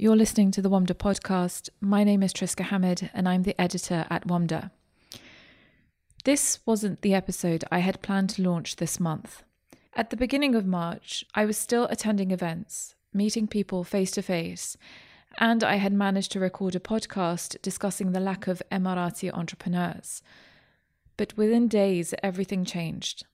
You're listening to the WAMDA podcast. My name is Triska Hamid, and I'm the editor at WAMDA. This wasn't the episode I had planned to launch this month. At the beginning of March, I was still attending events, meeting people face to face, and I had managed to record a podcast discussing the lack of Emirati entrepreneurs. But within days, everything changed.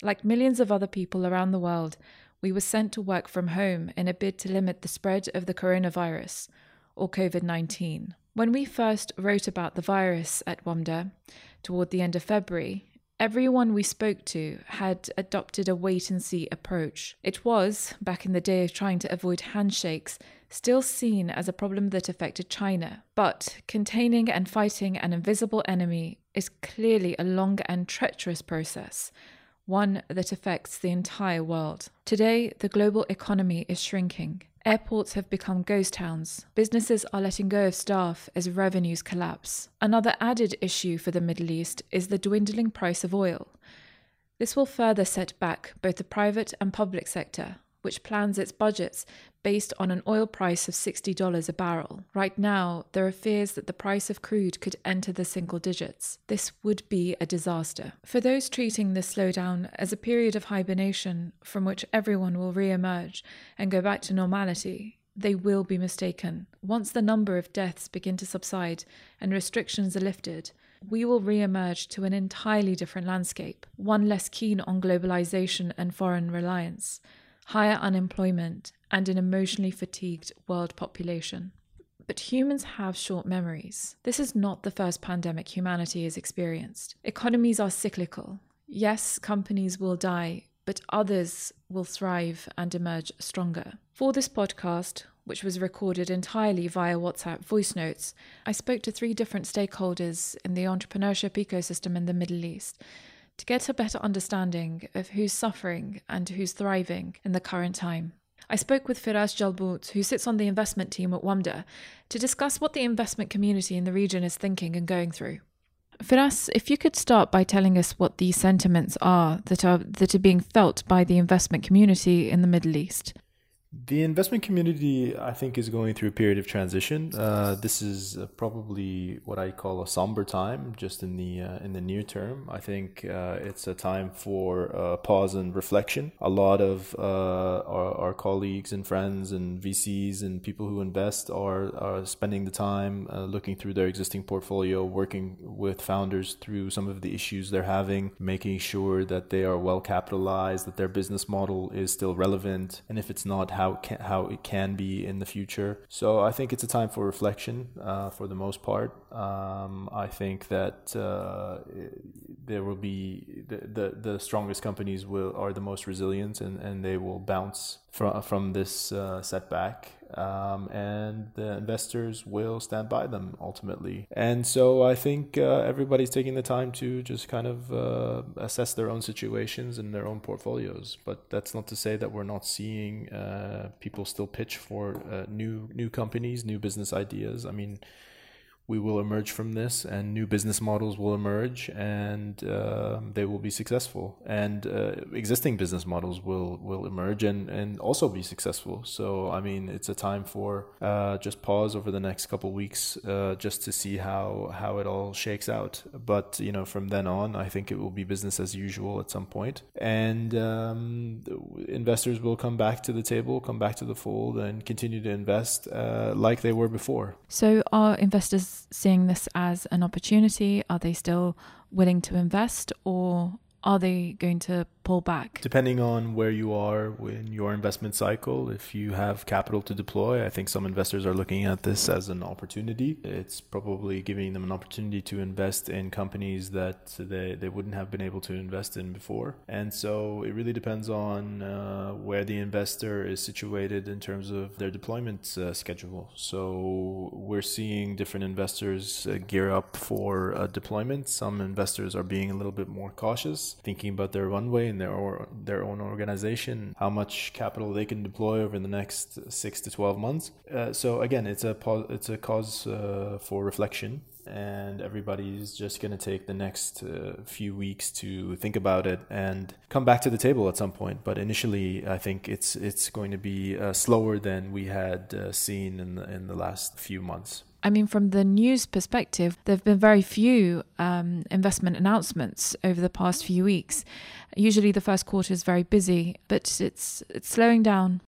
Like millions of other people around the world, we were sent to work from home in a bid to limit the spread of the coronavirus, or COVID 19. When we first wrote about the virus at WAMDA toward the end of February, everyone we spoke to had adopted a wait and see approach. It was, back in the day of trying to avoid handshakes, still seen as a problem that affected China. But containing and fighting an invisible enemy is clearly a long and treacherous process one that affects the entire world. Today, the global economy is shrinking. Airports have become ghost towns. Businesses are letting go of staff as revenues collapse. Another added issue for the Middle East is the dwindling price of oil. This will further set back both the private and public sector, which plans its budgets based on an oil price of $60 a barrel. Right now, there are fears that the price of crude could enter the single digits. This would be a disaster. For those treating this slowdown as a period of hibernation from which everyone will re emerge and go back to normality, they will be mistaken. Once the number of deaths begin to subside and restrictions are lifted, we will re emerge to an entirely different landscape, one less keen on globalization and foreign reliance higher unemployment, and an emotionally fatigued world population. But humans have short memories. This is not the first pandemic humanity has experienced. Economies are cyclical. Yes, companies will die, but others will thrive and emerge stronger. For this podcast, which was recorded entirely via WhatsApp voice notes, I spoke to three different stakeholders in the entrepreneurship ecosystem in the Middle East to get a better understanding of who's suffering and who's thriving in the current time. I spoke with Firas Jalbout, who sits on the investment team at WAMDA, to discuss what the investment community in the region is thinking and going through. Firas, if you could start by telling us what the sentiments are that are that are being felt by the investment community in the Middle East. The investment community, I think, is going through a period of transition. Uh, this is uh, probably what I call a somber time, just in the uh, in the near term. I think uh, it's a time for uh, pause and reflection. A lot of uh, our, our, colleagues and friends and VCs and people who invest are are spending the time looking through their existing portfolio, working with founders through some of the issues they're having, making sure that they are well capitalized, that their business model is still relevant, and if it's not, how how it can, how it can be in the future. So I think it's a time for reflection uh, for the most part. Um, I think that uh, there will be the, the, the strongest companies will are the most resilient and, and they will bounce from from this uh, setback um, and the investors will stand by them ultimately. And so I think uh, everybody's taking the time to just kind of uh, assess their own situations and their own portfolios. But that's not to say that we're not seeing uh, people still pitch for uh, new new companies, new business ideas. I mean we will emerge from this and new business models will emerge and uh, they will be successful. And uh, existing business models will will emerge and and also be successful. So i mean it's a time for uh, just pause over the next couple weeks uh, just to see how how it all shakes out. But you know from then on i think it will be business as usual at some point. And um, investors will come back to the table come back to the fold and continue to invest uh, like they were before. So are investors seeing this as an opportunity? Are they still willing to invest or are they going to pull back? Depending on where you are in your investment cycle, if you have capital to deploy, I think some investors are looking at this as an opportunity. It's probably giving them an opportunity to invest in companies that they, they wouldn't have been able to invest in before. And so it really depends on uh, where the investor is situated in terms of their deployment uh, schedule. So we're seeing different investors uh, gear up for uh, deployment. Some investors are being a little bit more cautious, thinking about their runway in their or, their own organization, how much capital they can deploy over the next six to twelve months. Uh, so again, it's a it's a cause uh, for reflection and everybody's just going to take the next uh, few weeks to think about it and come back to the table at some point. But initially, I think it's it's going to be uh, slower than we had uh, seen in the, in the last few months. I mean, from the news perspective, there have been very few um, investment announcements over the past few weeks. Usually, the first quarter is very busy, but it's it's slowing down.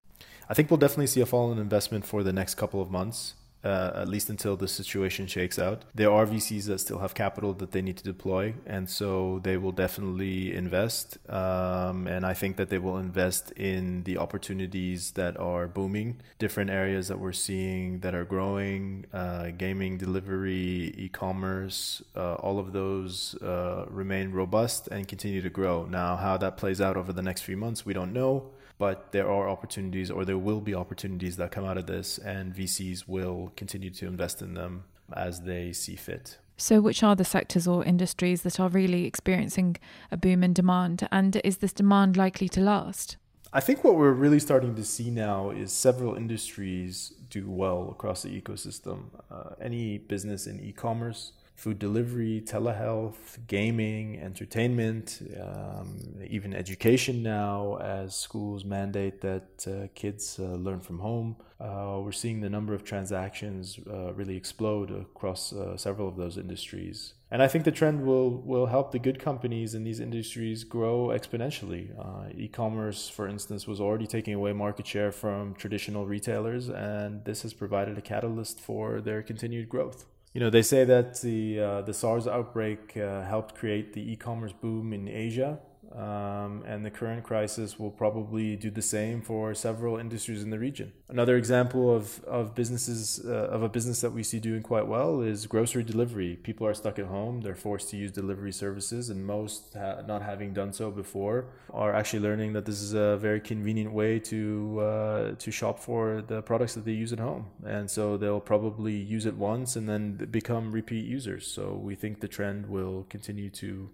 I think we'll definitely see a fall in investment for the next couple of months uh, at least until the situation shakes out. There are VCs that still have capital that they need to deploy, and so they will definitely invest. Um, and I think that they will invest in the opportunities that are booming, different areas that we're seeing that are growing, uh, gaming, delivery, e-commerce. Uh, all of those uh, remain robust and continue to grow. Now, how that plays out over the next few months, we don't know but there are opportunities or there will be opportunities that come out of this and VCs will continue to invest in them as they see fit. So, which are the sectors or industries that are really experiencing a boom in demand? And is this demand likely to last? I think what we're really starting to see now is several industries do well across the ecosystem. Uh, any business in e commerce, food delivery, telehealth, gaming, entertainment, um, even education now, as schools mandate that uh, kids uh, learn from home. Uh, we're seeing the number of transactions uh, really explode across uh, several of those industries. And I think the trend will, will help the good companies in these industries grow exponentially. Uh, e commerce, for instance, was already taking away market share from traditional retailers, and this has provided a catalyst for their continued growth you know, they say that the uh, the SARS outbreak uh, helped create the e-commerce boom in Asia, um, and the current crisis will probably do the same for several industries in the region. Another example of, of businesses uh, of a business that we see doing quite well is grocery delivery. People are stuck at home; they're forced to use delivery services, and most, ha- not having done so before, are actually learning that this is a very convenient way to uh, to shop for the products that they use at home. And so they'll probably use it once and then become repeat users. So we think the trend will continue to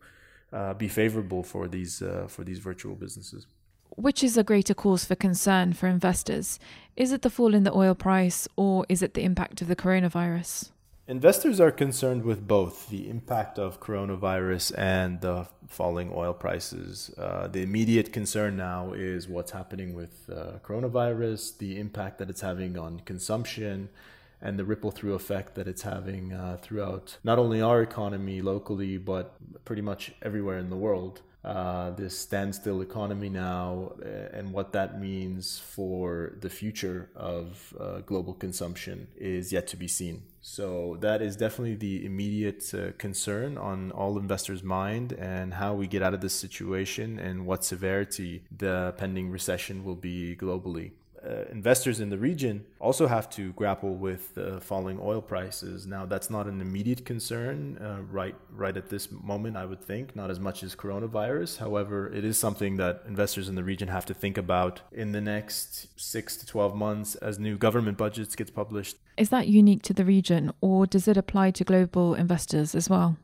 uh, be favorable for these uh, for these virtual businesses. Which is a greater cause for concern for investors? Is it the fall in the oil price or is it the impact of the coronavirus? Investors are concerned with both the impact of coronavirus and the falling oil prices. Uh, the immediate concern now is what's happening with uh, coronavirus, the impact that it's having on consumption, and the ripple through effect that it's having uh, throughout not only our economy locally, but pretty much everywhere in the world. Uh, this standstill economy now uh, and what that means for the future of uh, global consumption is yet to be seen. So, that is definitely the immediate uh, concern on all investors' mind and how we get out of this situation and what severity the pending recession will be globally uh, investors in the region also have to grapple with uh, falling oil prices. Now, that's not an immediate concern uh, right right at this moment, I would think, not as much as coronavirus. However, it is something that investors in the region have to think about in the next six to twelve months as new government budgets get published. Is that unique to the region, or does it apply to global investors as well?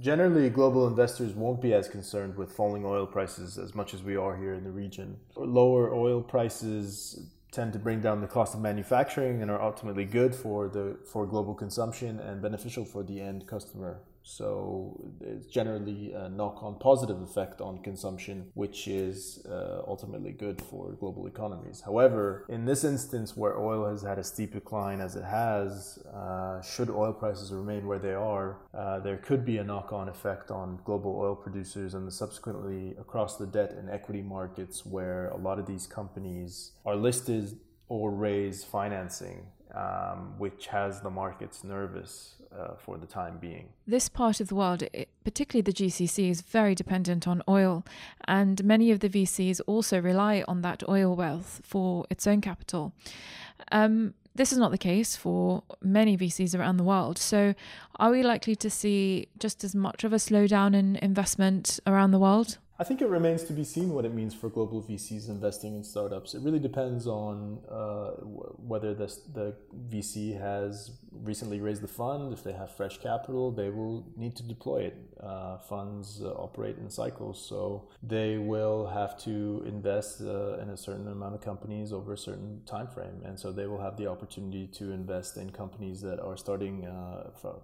Generally, global investors won't be as concerned with falling oil prices as much as we are here in the region. Lower oil prices tend to bring down the cost of manufacturing and are ultimately good for the for global consumption and beneficial for the end customer so it's generally a knock-on positive effect on consumption, which is uh, ultimately good for global economies. However, in this instance, where oil has had a steep decline as it has, uh, should oil prices remain where they are, uh, there could be a knock-on effect on global oil producers and subsequently across the debt and equity markets, where a lot of these companies are listed or raise financing um, which has the markets nervous uh, for the time being. This part of the world, particularly the GCC, is very dependent on oil, and many of the VCs also rely on that oil wealth for its own capital. Um, this is not the case for many VCs around the world. So, are we likely to see just as much of a slowdown in investment around the world? I think it remains to be seen what it means for global VCs investing in startups. It really depends on uh, whether the VC has recently raised the fund. If they have fresh capital, they will need to deploy it. Uh, funds uh, operate in cycles, so they will have to invest uh, in a certain amount of companies over a certain time frame, and so they will have the opportunity to invest in companies that are starting uh, from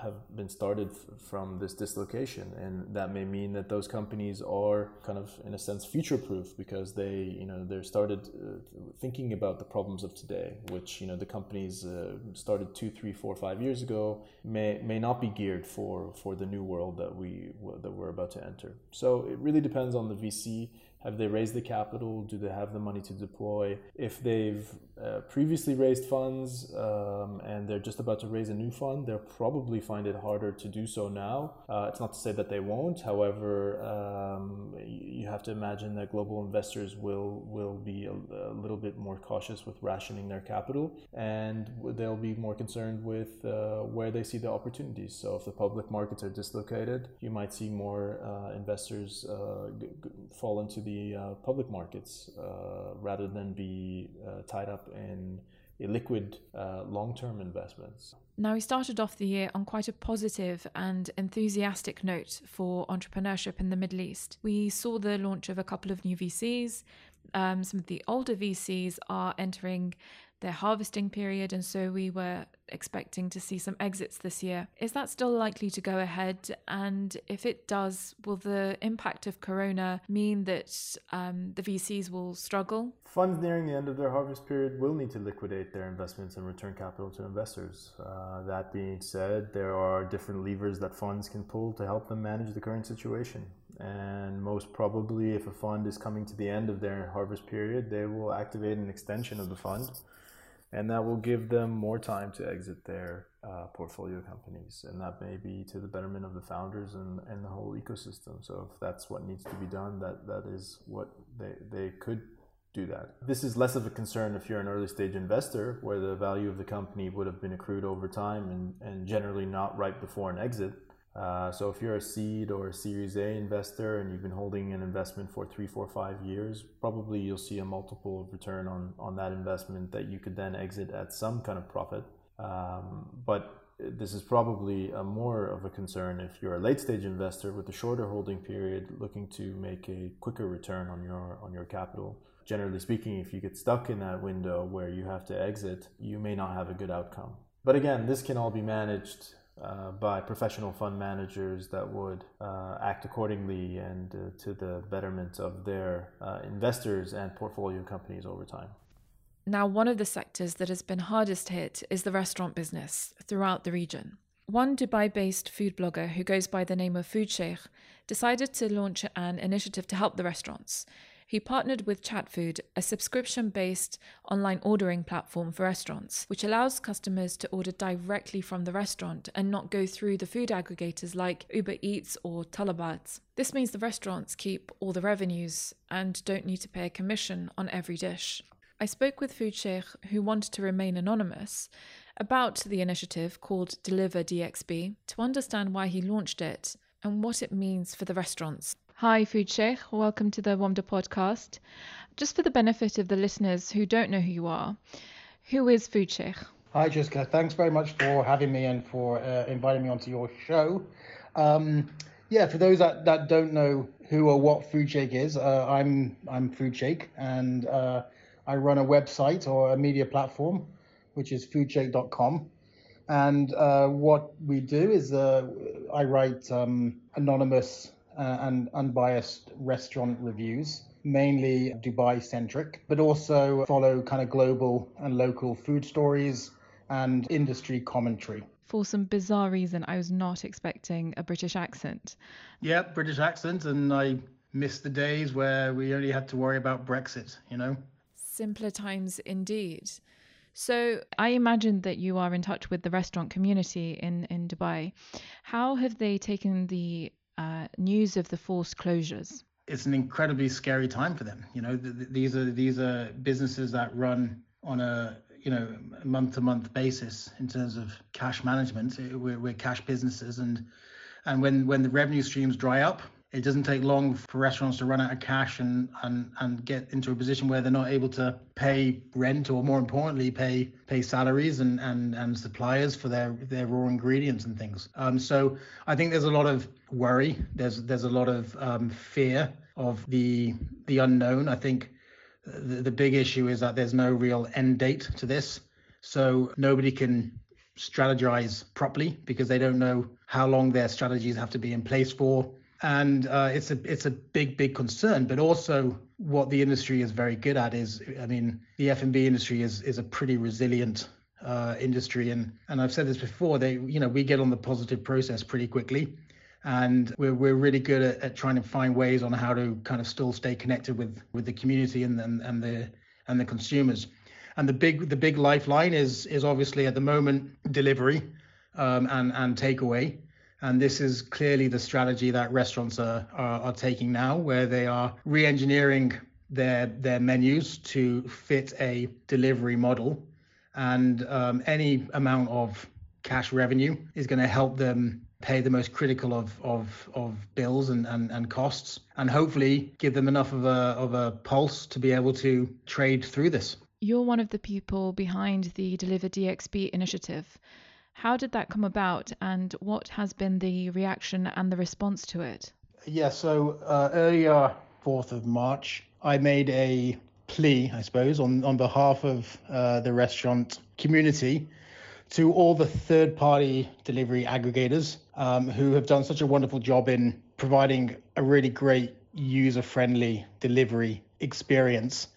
have been started from this dislocation, and that may mean that those companies are kind of, in a sense, future-proof because they, you know, they're started uh, thinking about the problems of today, which you know the companies uh, started two, three, four, five years ago may may not be geared for for the new world that we that we're about to enter. So it really depends on the VC have they raised the capital? Do they have the money to deploy? If they've uh, previously raised funds um, and they're just about to raise a new fund, they'll probably find it harder to do so now. Uh, it's not to say that they won't. However, um, you have to imagine that global investors will will be a, a, little bit more cautious with rationing their capital, and they'll be more concerned with uh, where they see the opportunities. So, if the public markets are dislocated, you might see more uh, investors uh, fall into the the uh, public markets uh, rather than be uh, tied up in illiquid uh, long term investments. Now, we started off the year on quite a positive and enthusiastic note for entrepreneurship in the Middle East. We saw the launch of a couple of new VCs. Um, some of the older VCs are entering their harvesting period, and so we were expecting to see some exits this year. Is that still likely to go ahead? And if it does, will the impact of Corona mean that um, the VCs will struggle? Funds nearing the end of their harvest period will need to liquidate their investments and return capital to investors. Uh, that being said, there are different levers that funds can pull to help them manage the current situation. And most probably, if a fund is coming to the end of their harvest period, they will activate an extension of the fund and that will give them more time to exit their uh, portfolio companies. And that may be to the betterment of the founders and, and the whole ecosystem. So if that's what needs to be done that that is what they, they could do that. This is less of a concern if you're an early stage investor where the value of the company would have been accrued over time and, and generally not right before an exit uh, so if you're a seed or a Series A investor and you've been holding an investment for three, four, five years, probably you'll see a multiple of return on on that investment that you could then exit at some kind of profit. Um, but this is probably a more of a concern if you're a late stage investor with a shorter holding period looking to make a quicker return on your on your capital generally speaking if you get stuck in that window where you have to exit you may not have a good outcome but again this can all be managed uh, by professional fund managers that would uh, act accordingly and uh, to the betterment of their uh, investors and portfolio companies over time. Now, one of the sectors that has been hardest hit is the restaurant business throughout the region. One Dubai based food blogger who goes by the name of Food Sheikh decided to launch an initiative to help the restaurants he partnered with Chatfood, a subscription based online ordering platform for restaurants, which allows customers to order directly from the restaurant and not go through the food aggregators like Uber Eats or Talabat. This means the restaurants keep all the revenues and don't need to pay a commission on every dish. I spoke with Food Sheikh, who wanted to remain anonymous, about the initiative called Deliver DXB to understand why he launched it and what it means for the restaurants. Hi, Food Sheikh. Welcome to the WAMDA podcast. Just for the benefit of the listeners who don't know who you are, who is Food Sheikh? Hi, Triska. Thanks very much for having me and for uh, inviting me onto your show. Um, yeah, for those that, that don't know who or what Food Sheikh is, uh, I'm I'm Food Sheikh, and uh, I run a website or a media platform, which is foodsheikh.com. And uh, what we do is uh, I write um, anonymous Uh, and unbiased restaurant reviews, mainly Dubai centric, but also follow kind of global and local food stories and industry commentary. For some bizarre reason, I was not expecting a British accent. Yeah, British accent, and I miss the days where we only had to worry about Brexit, you know? Simpler times indeed. So I imagine that you are in touch with the restaurant community in, in Dubai. How have they taken the uh, news of the forced closures? It's an incredibly scary time for them. You know, th- th- these are these are businesses that run on a you know month to month basis in terms of cash management. We're, we're cash businesses, and and when when the revenue streams dry up, it doesn't take long for restaurants to run out of cash and, and, and get into a position where they're not able to pay rent or more importantly pay pay salaries and, and, and suppliers for their, their raw ingredients and things. Um, so I think there's a lot of worry. There's there's a lot of um, fear of the the unknown. I think the, the big issue is that there's no real end date to this. So nobody can strategize properly because they don't know how long their strategies have to be in place for. And uh, it's a it's a big big concern. But also, what the industry is very good at is, I mean, the F&B industry is is a pretty resilient uh, industry, and and I've said this before. They you know we get on the positive process pretty quickly and we're, we're really good at, at trying to find ways on how to kind of still stay connected with with the community and and, and the and the consumers and the big the big lifeline is is obviously at the moment delivery um, and and takeaway and this is clearly the strategy that restaurants are, are, are taking now where they are re-engineering their their menus to fit a delivery model and um, any amount of cash revenue is going to help them pay the most critical of of, of bills and, and, and costs and hopefully give them enough of a of a pulse to be able to trade through this. You're one of the people behind the Deliver DXB initiative. How did that come about and what has been the reaction and the response to it? Yeah, so uh, earlier 4th of March, I made a plea, I suppose, on, on behalf of uh, the restaurant community to all the third party delivery aggregators um, who have done such a wonderful job in providing a really great user friendly delivery experience.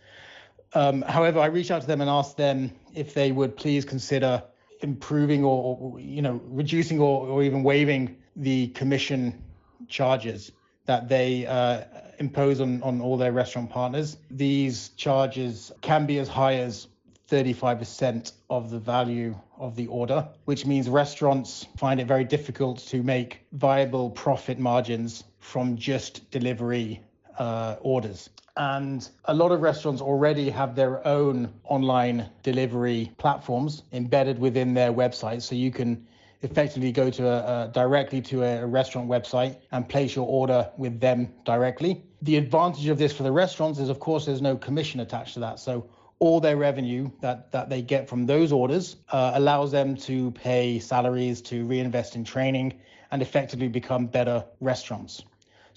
Um, however, I reached out to them and asked them if they would please consider improving or, you know reducing or, or, even waiving the commission charges that they uh, impose on, on all their restaurant partners. These charges can be as high as 35% of the value of the order, which means restaurants find it very difficult to make viable profit margins from just delivery uh, orders. And a lot of restaurants already have their own online delivery platforms embedded within their website. So you can effectively go to a, directly to a restaurant website and place your order with them directly. The advantage of this for the restaurants is, of course, there's no commission attached to that. So all their revenue that, that they get from those orders uh, allows them to pay salaries, to reinvest in training, and effectively become better restaurants.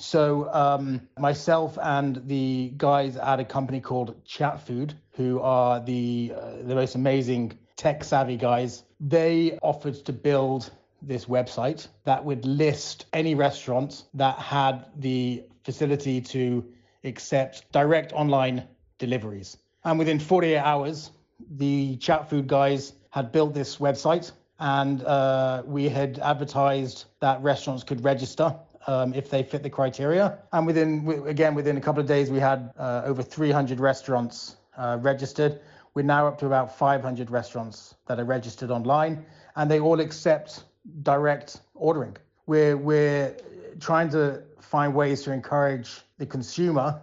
So um, myself and the guys at a company called Chatfood, who are the uh, the most amazing tech savvy guys, they offered to build this website that would list any restaurants that had the facility to accept direct online deliveries. And within 48 hours, the Chatfood guys had built this website and uh, we had advertised that restaurants could register um, if they fit the criteria. And within, again, within a couple of days, we had uh, over 300 restaurants uh, registered. We're now up to about 500 restaurants that are registered online, and they all accept direct ordering. We're, we're trying to find ways to encourage the consumer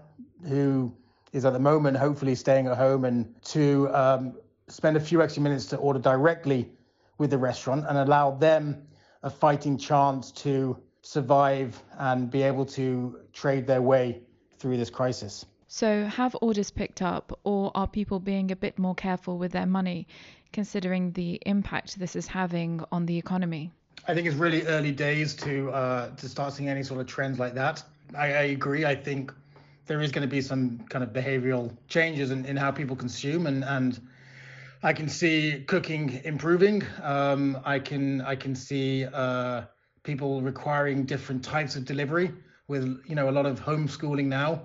who is at the moment hopefully staying at home and to um, spend a few extra minutes to order directly with the restaurant and allow them a fighting chance to survive and be able to trade their way through this crisis. So, have orders picked up, or are people being a bit more careful with their money, considering the impact this is having on the economy? I think it's really early days to uh, to start seeing any sort of trends like that. I, I agree. I think there is going to be some kind of behavioral changes in, in how people consume and and I can see cooking improving. Um, I can I can see uh, people requiring different types of delivery with you know a lot of homeschooling now.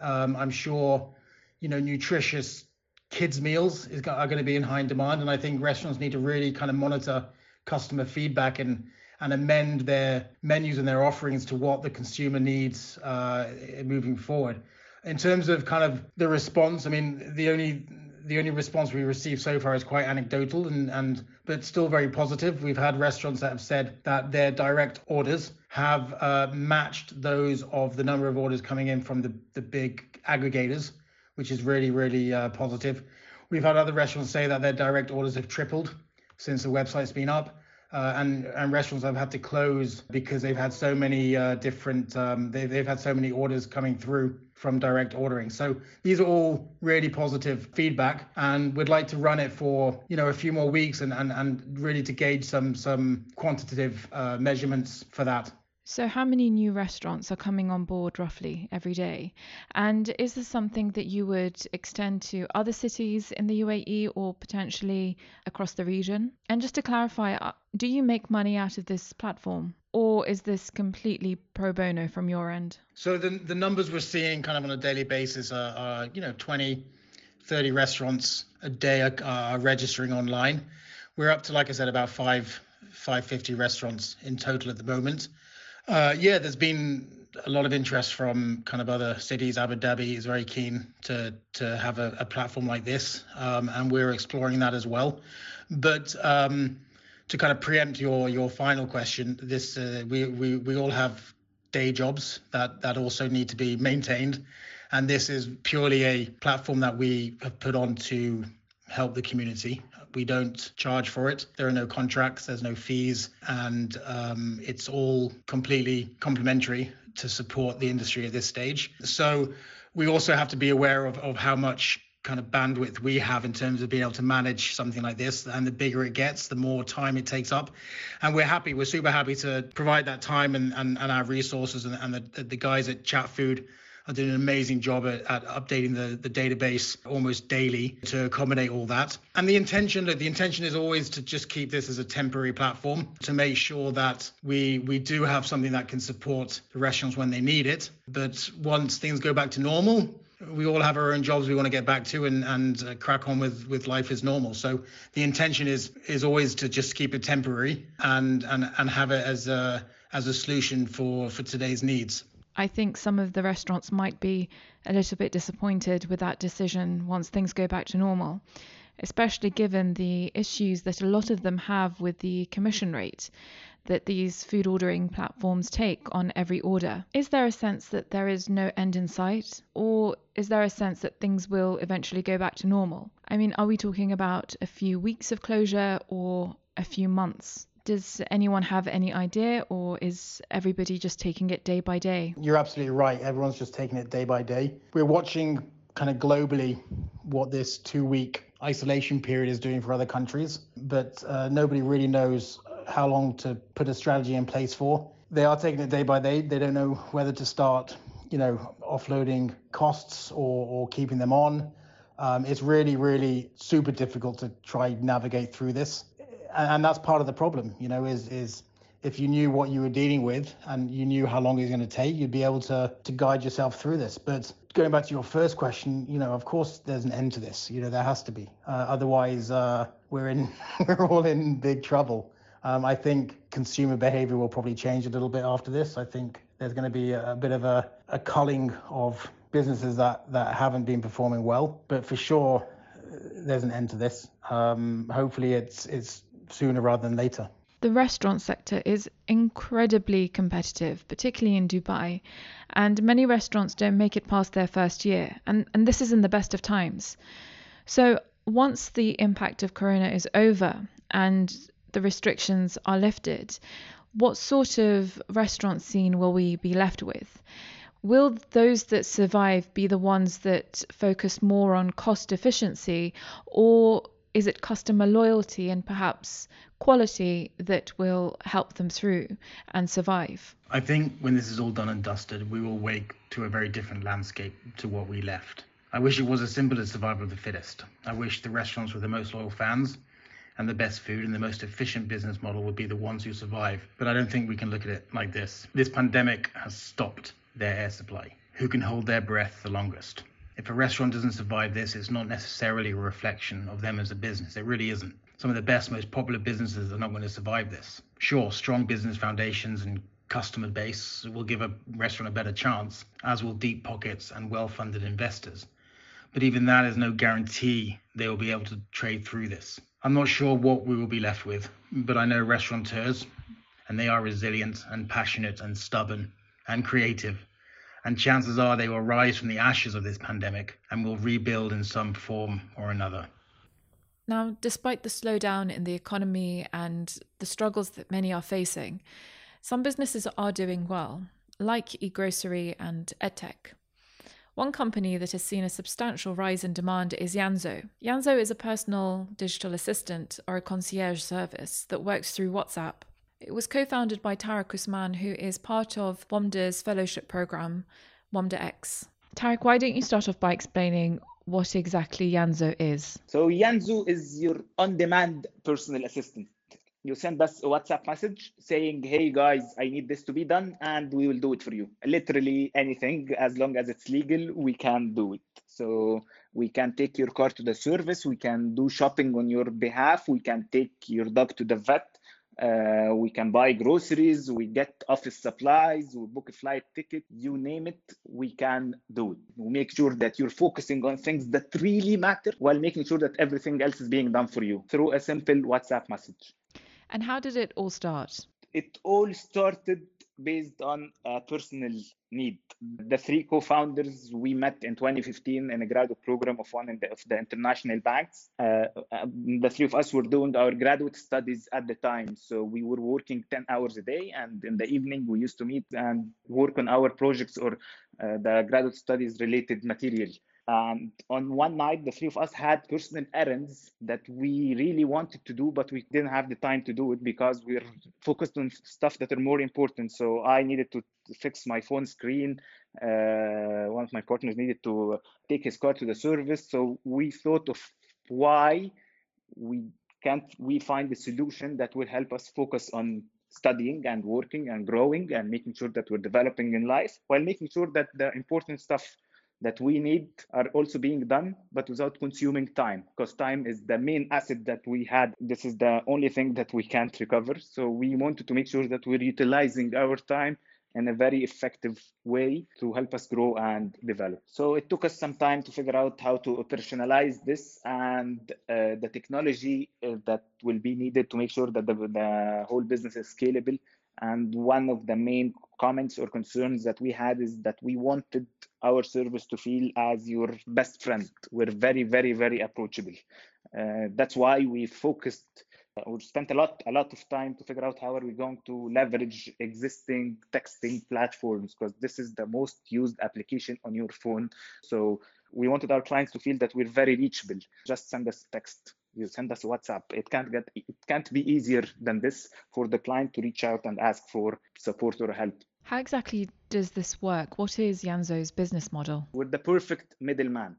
Um, I'm sure you know nutritious kids meals is are going to be in high demand, and I think restaurants need to really kind of monitor customer feedback and and amend their menus and their offerings to what the consumer needs uh, moving forward. In terms of kind of the response, I mean, the only the only response we received so far is quite anecdotal and, and but still very positive. We've had restaurants that have said that their direct orders have uh, matched those of the number of orders coming in from the, the big aggregators, which is really, really uh, positive. We've had other restaurants say that their direct orders have tripled since the website's been up uh, and and restaurants have had to close because they've had so many uh, different um, they, they've had so many orders coming through from direct ordering. So these are all really positive feedback and we'd like to run it for you know a few more weeks and and, and really to gauge some some quantitative uh, measurements for that So, how many new restaurants are coming on board roughly every day? And is this something that you would extend to other cities in the UAE or potentially across the region? And just to clarify, uh, do you make money out of this platform? Or is this completely pro bono from your end? So the, the numbers we're seeing kind of on a daily basis are, are you know, 20, 30 restaurants a day are, are registering online. We're up to, like I said, about five, 550 restaurants in total at the moment. Uh, yeah, there's been a lot of interest from kind of other cities. Abu Dhabi is very keen to to have a, a platform like this, um, and we're exploring that as well. But um, to kind of preempt your your final question, this uh, we, we we all have day jobs that that also need to be maintained, and this is purely a platform that we have put on to help the community we don't charge for it. There are no contracts, there's no fees, and um, it's all completely complementary to support the industry at this stage. So we also have to be aware of, of how much kind of bandwidth we have in terms of being able to manage something like this. And the bigger it gets, the more time it takes up. And we're happy, we're super happy to provide that time and, and, and our resources and, and the, the guys at Chatfood are did an amazing job at, at updating the, the database almost daily to accommodate all that. And the intention the intention is always to just keep this as a temporary platform to make sure that we we do have something that can support the restaurants when they need it. But once things go back to normal, we all have our own jobs we want to get back to and and uh, crack on with with life as normal so the intention is is always to just keep it temporary and and and have it as a as a solution for for today's needs I think some of the restaurants might be a little bit disappointed with that decision once things go back to normal, especially given the issues that a lot of them have with the commission rate that these food ordering platforms take on every order. Is there a sense that there is no end in sight, or is there a sense that things will eventually go back to normal? I mean, are we talking about a few weeks of closure or a few months? Does anyone have any idea, or is everybody just taking it day by day? You're absolutely right. Everyone's just taking it day by day. We're watching kind of globally what this two week isolation period is doing for other countries, but uh, nobody really knows how long to put a strategy in place for. They are taking it day by day. They don't know whether to start, you know, offloading costs or, or keeping them on. Um, it's really, really super difficult to try navigate through this and that's part of the problem, you know, is is if you knew what you were dealing with and you knew how long it was going to take, you'd be able to to guide yourself through this. But going back to your first question, you know, of course there's an end to this. You know, there has to be. Uh, otherwise, uh, we're in we're all in big trouble. Um, I think consumer behavior will probably change a little bit after this. I think there's going to be a, a bit of a, a culling of businesses that, that haven't been performing well. But for sure, there's an end to this. Um, hopefully, it's it's sooner rather than later. The restaurant sector is incredibly competitive, particularly in Dubai, and many restaurants don't make it past their first year, and, and this is in the best of times. So, once the impact of Corona is over and the restrictions are lifted, what sort of restaurant scene will we be left with? Will those that survive be the ones that focus more on cost efficiency, or is it customer loyalty and perhaps quality that will help them through and survive? I think when this is all done and dusted, we will wake to a very different landscape to what we left. I wish it was as simple as survival of the fittest. I wish the restaurants with the most loyal fans and the best food and the most efficient business model would be the ones who survive. But I don't think we can look at it like this. This pandemic has stopped their air supply. Who can hold their breath the longest? If a restaurant doesn't survive this, it's not necessarily a reflection of them as a business. It really isn't. Some of the best, most popular businesses are not going to survive this. Sure, strong business foundations and customer base will give a restaurant a better chance, as will deep pockets and well funded investors. But even that is no guarantee they will be able to trade through this. I'm not sure what we will be left with, but I know restaurateurs, and they are resilient and passionate and stubborn and creative and chances are they will rise from the ashes of this pandemic and will rebuild in some form or another. Now, despite the slowdown in the economy and the struggles that many are facing, some businesses are doing well, like eGrocery and EdTech. One company that has seen a substantial rise in demand is Yanzo. Yanzo is a personal digital assistant or a concierge service that works through WhatsApp It was co founded by Tarek Usman, who is part of WAMDA's fellowship program, WAMDA X. Tarek, why don't you start off by explaining what exactly Yanzo is? So, Yanzo is your on demand personal assistant. You send us a WhatsApp message saying, Hey guys, I need this to be done, and we will do it for you. Literally anything, as long as it's legal, we can do it. So, we can take your car to the service, we can do shopping on your behalf, we can take your dog to the vet, uh, we can buy groceries, we get office supplies, we book a flight ticket, you name it, we can do it. We make sure that you're focusing on things that really matter while making sure that everything else is being done for you through a simple WhatsApp message. And how did it all start? It all started based on personal need. The three co-founders we met in 2015 in a graduate program of one the, of the international banks. Uh, uh, the three of us were doing our graduate studies at the time, so we were working 10 hours a day, and in the evening we used to meet and work on our projects or uh, the graduate studies related material. And on one night, the three of us had personal errands that we really wanted to do, but we didn't have the time to do it because we we're focused on stuff that are more important. So I needed to fix my phone screen. Uh, one of my partners needed to take his car to the service. So we thought of why we can't we find a solution that will help us focus on studying and working and growing and making sure that we're developing in life while making sure that the important stuff that we need are also being done, but without consuming time, because time is the main asset that we had. This is the only thing that we can't recover. So we wanted to make sure that we're utilizing our time in a very effective way to help us grow and develop. So it took us some time to figure out how to operationalize this and uh, the technology uh, that will be needed to make sure that the, the whole business is scalable. And one of the main comments or concerns that we had is that we wanted our service to feel as your best friend. We're very, very, very approachable. Uh, that's why we focused uh, we spent a lot a lot of time to figure out how are we going to leverage existing texting platforms because this is the most used application on your phone so we wanted our clients to feel that we're very reachable just send us text you send us whatsapp it can't get it can't be easier than this for the client to reach out and ask for support or help how exactly does this work? What is Yanzo's business model? We're the perfect middleman.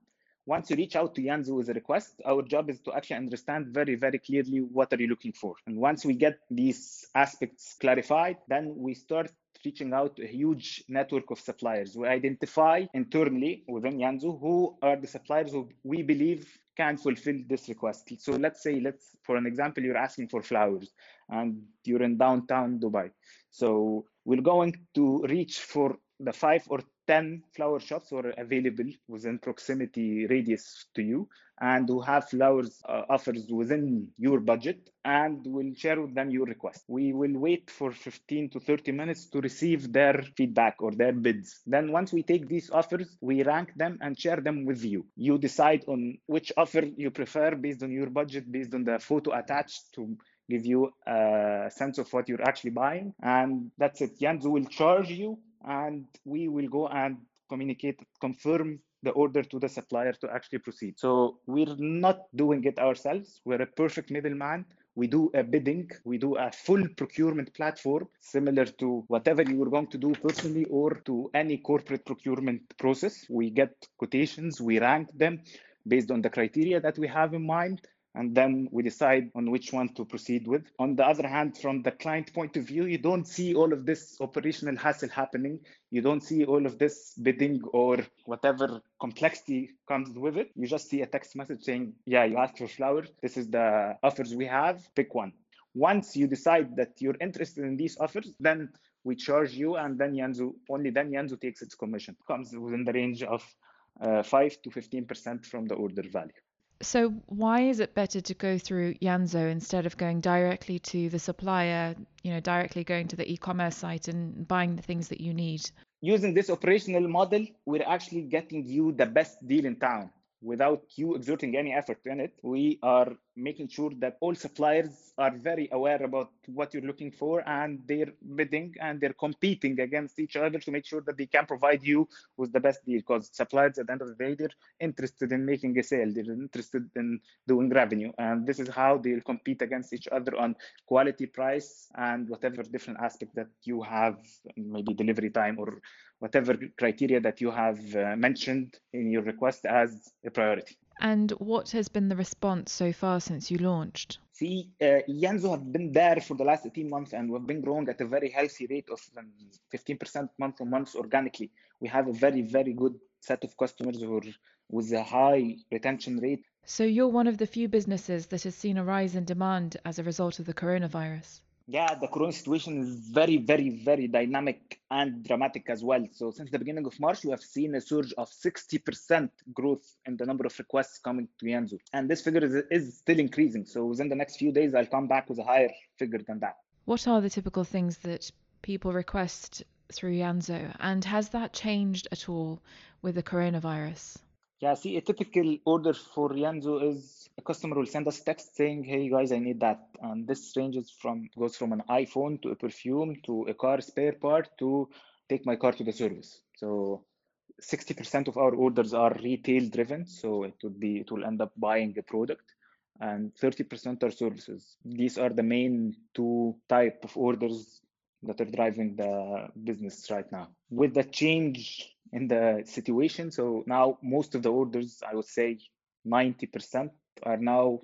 Once you reach out to Yanzo with a request, our job is to actually understand very, very clearly what are you looking for. And once we get these aspects clarified, then we start reaching out to a huge network of suppliers. We identify internally within Yanzo who are the suppliers who we believe can fulfill this request. So let's say, let's for an example, you're asking for flowers and you're in downtown Dubai. So we're going to reach for the five or 10 flower shops who are available within proximity radius to you and who have flowers uh, offers within your budget and we'll share with them your request. We will wait for 15 to 30 minutes to receive their feedback or their bids. Then once we take these offers, we rank them and share them with you. You decide on which offer you prefer based on your budget, based on the photo attached to give you a sense of what you're actually buying. And that's it. Yanzo will charge you and we will go and communicate, confirm the order to the supplier to actually proceed. So we're not doing it ourselves. We're a perfect middleman. We do a bidding, we do a full procurement platform similar to whatever you were going to do personally or to any corporate procurement process. We get quotations, we rank them based on the criteria that we have in mind and then we decide on which one to proceed with. On the other hand, from the client point of view, you don't see all of this operational hassle happening. You don't see all of this bidding or whatever complexity comes with it. You just see a text message saying, yeah, you asked for flowers. This is the offers we have. Pick one. Once you decide that you're interested in these offers, then we charge you, and then Yanzo, only then Yanzo takes its commission. Comes within the range of uh, 5 to 15% from the order value. So, why is it better to go through Yanzo instead of going directly to the supplier, you know, directly going to the e commerce site and buying the things that you need? Using this operational model, we're actually getting you the best deal in town without you exerting any effort in it. We are making sure that all suppliers are very aware about what you're looking for and they're bidding and they're competing against each other to make sure that they can provide you with the best deal. Because suppliers at the end of the day they're interested in making a sale. They're interested in doing revenue. And this is how they'll compete against each other on quality price and whatever different aspect that you have maybe delivery time or whatever criteria that you have uh, mentioned in your request as a priority and what has been the response so far since you launched? See, uh, Yanzo have been there for the last 18 months and we've been growing at a very healthy rate of 15% um, month on month organically. We have a very, very good set of customers who are with a high retention rate. So you're one of the few businesses that has seen a rise in demand as a result of the coronavirus yeah, the corona situation is very, very, very dynamic and dramatic as well. So since the beginning of March, we have seen a surge of 60% growth in the number of requests coming to Yanzo. And this figure is, is still increasing. So within the next few days, I'll come back with a higher figure than that. What are the typical things that people request through Yanzo? And has that changed at all with the coronavirus? Yeah, see, a typical order for Yanzo is a customer will send us text saying, "Hey guys, I need that," and this ranges from goes from an iPhone to a perfume to a car spare part to take my car to the service. So 60% of our orders are retail driven, so it would be it will end up buying a product, and 30% are services. These are the main two type of orders that are driving the business right now. With the change in the situation. So now most of the orders, I would say 90% are now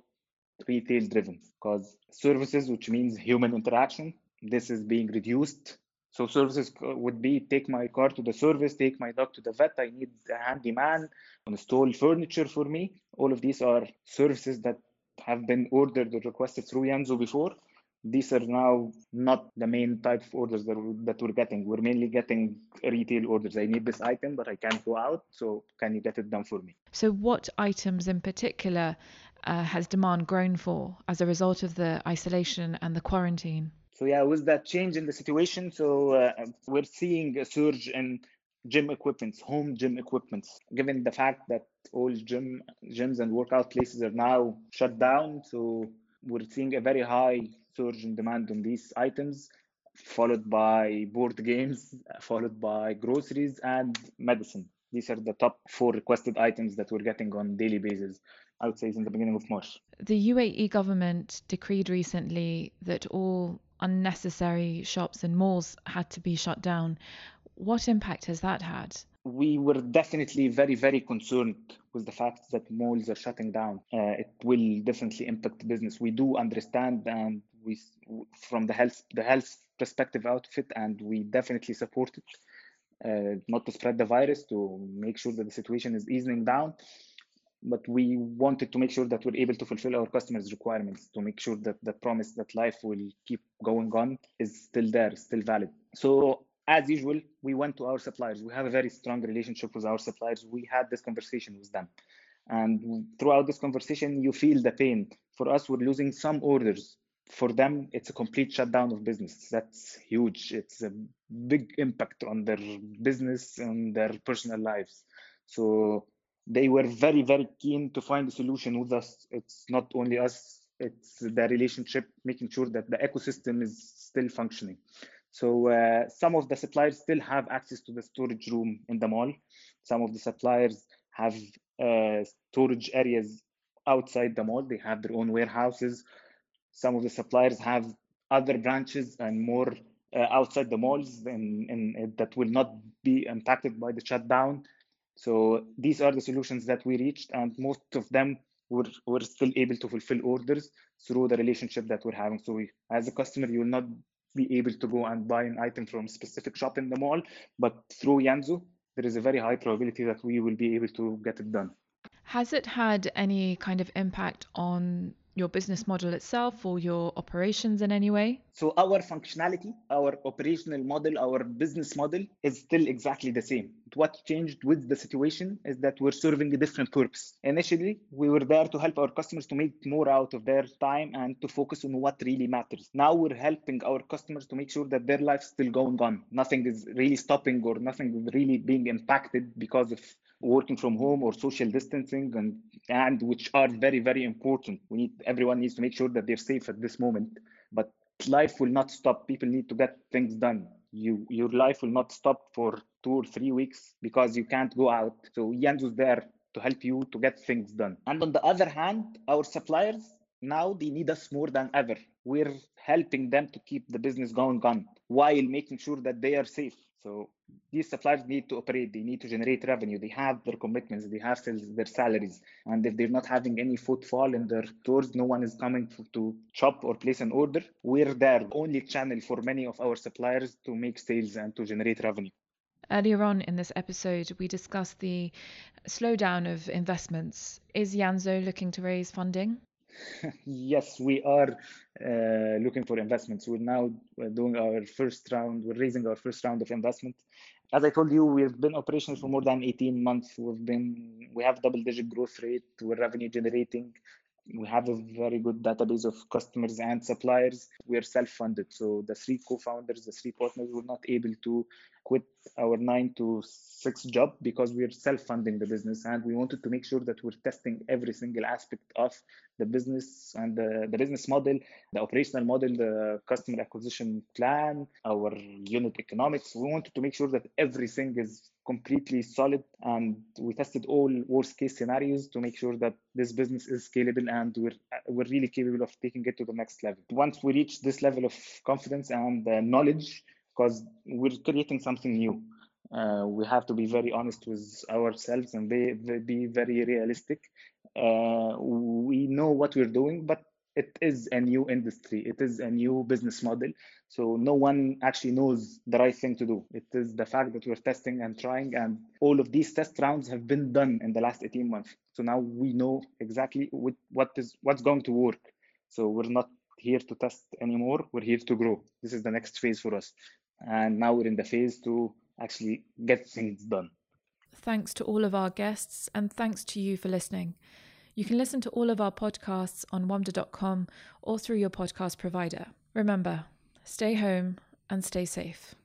retail driven because services, which means human interaction, this is being reduced. So services would be take my car to the service, take my dog to the vet. I need a handyman, install furniture for me. All of these are services that have been ordered or requested through Yanzo before these are now not the main type of orders that, we, that we're getting. We're mainly getting retail orders. I need this item, but I can't go out. So can you get it done for me? So what items in particular uh, has demand grown for as a result of the isolation and the quarantine? So yeah, with that change in the situation, so uh, we're seeing a surge in gym equipments, home gym equipments, given the fact that all gym gyms and workout places are now shut down. So we're seeing a very high surge in demand on these items, followed by board games, followed by groceries and medicine. These are the top four requested items that we're getting on daily basis. I would say since the beginning of March. The UAE government decreed recently that all unnecessary shops and malls had to be shut down. What impact has that had? We were definitely very, very concerned with the fact that malls are shutting down. Uh, it will definitely impact business. We do understand, and we, from the health, the health perspective outfit, and we definitely support it. Uh, not to spread the virus, to make sure that the situation is easing down. But we wanted to make sure that we're able to fulfill our customers' requirements, to make sure that the promise that life will keep going on is still there, still valid. So as usual, we went to our suppliers. We have a very strong relationship with our suppliers. We had this conversation with them. And throughout this conversation, you feel the pain. For us, we're losing some orders. For them, it's a complete shutdown of business. That's huge. It's a big impact on their business and their personal lives. So they were very, very keen to find a solution with us. It's not only us, it's the relationship, making sure that the ecosystem is still functioning. So uh, some of the suppliers still have access to the storage room in the mall. Some of the suppliers have uh, storage areas outside the mall. They have their own warehouses. Some of the suppliers have other branches and more uh, outside the malls and, and that will not be impacted by the shutdown. So these are the solutions that we reached, and most of them were, were still able to fulfill orders through the relationship that we're having. So we, as a customer, you will not be able to go and buy an item from specific shop in the mall, but through Yanzo, there is a very high probability that we will be able to get it done. Has it had any kind of impact on your business model itself or your operations in any way? So, our functionality, our operational model, our business model is still exactly the same. What changed with the situation is that we're serving a different purpose. Initially, we were there to help our customers to make more out of their time and to focus on what really matters. Now, we're helping our customers to make sure that their life's still going on. Nothing is really stopping or nothing is really being impacted because of working from home or social distancing and and which are very very important. We need everyone needs to make sure that they're safe at this moment but life will not stop. People need to get things done. You your life will not stop for two or three weeks because you can't go out. So Yanzo's there to help you to get things done. And on the other hand our suppliers now they need us more than ever. We're helping them to keep the business going on while making sure that they are safe. So these suppliers need to operate, they need to generate revenue, they have their commitments, they have their salaries. And if they're not having any footfall in their stores, no one is coming to shop or place an order. We're there, only channel for many of our suppliers to make sales and to generate revenue. Earlier on in this episode, we discussed the slowdown of investments. Is Yanzo looking to raise funding? Yes, we are uh, looking for investments. We're now uh, doing our first round. We're raising our first round of investment. As I told you, we've been operational for more than 18 months. We've been we have double-digit growth rate. We're revenue generating. We have a very good database of customers and suppliers. We are self-funded, so the three co-founders, the three partners, were not able to quit our nine to six job because we're self-funding the business and we wanted to make sure that we're testing every single aspect of the business and the, the business model the operational model the customer acquisition plan our unit economics. We wanted to make sure that everything is completely solid and we tested all worst case scenarios to make sure that this business is scalable and we're we're really capable of taking it to the next level. Once we reach this level of confidence and uh, knowledge because we're creating something new. Uh, we have to be very honest with ourselves and be, be very realistic. Uh, we know what we're doing, but it is a new industry. It is a new business model. So no one actually knows the right thing to do. It is the fact that we're testing and trying, and all of these test rounds have been done in the last 18 months. So now we know exactly what is what's going to work. So we're not here to test anymore. We're here to grow. This is the next phase for us. And now we're in the phase to actually get things done. Thanks to all of our guests, and thanks to you for listening. You can listen to all of our podcasts on wamda.com or through your podcast provider. Remember, stay home and stay safe.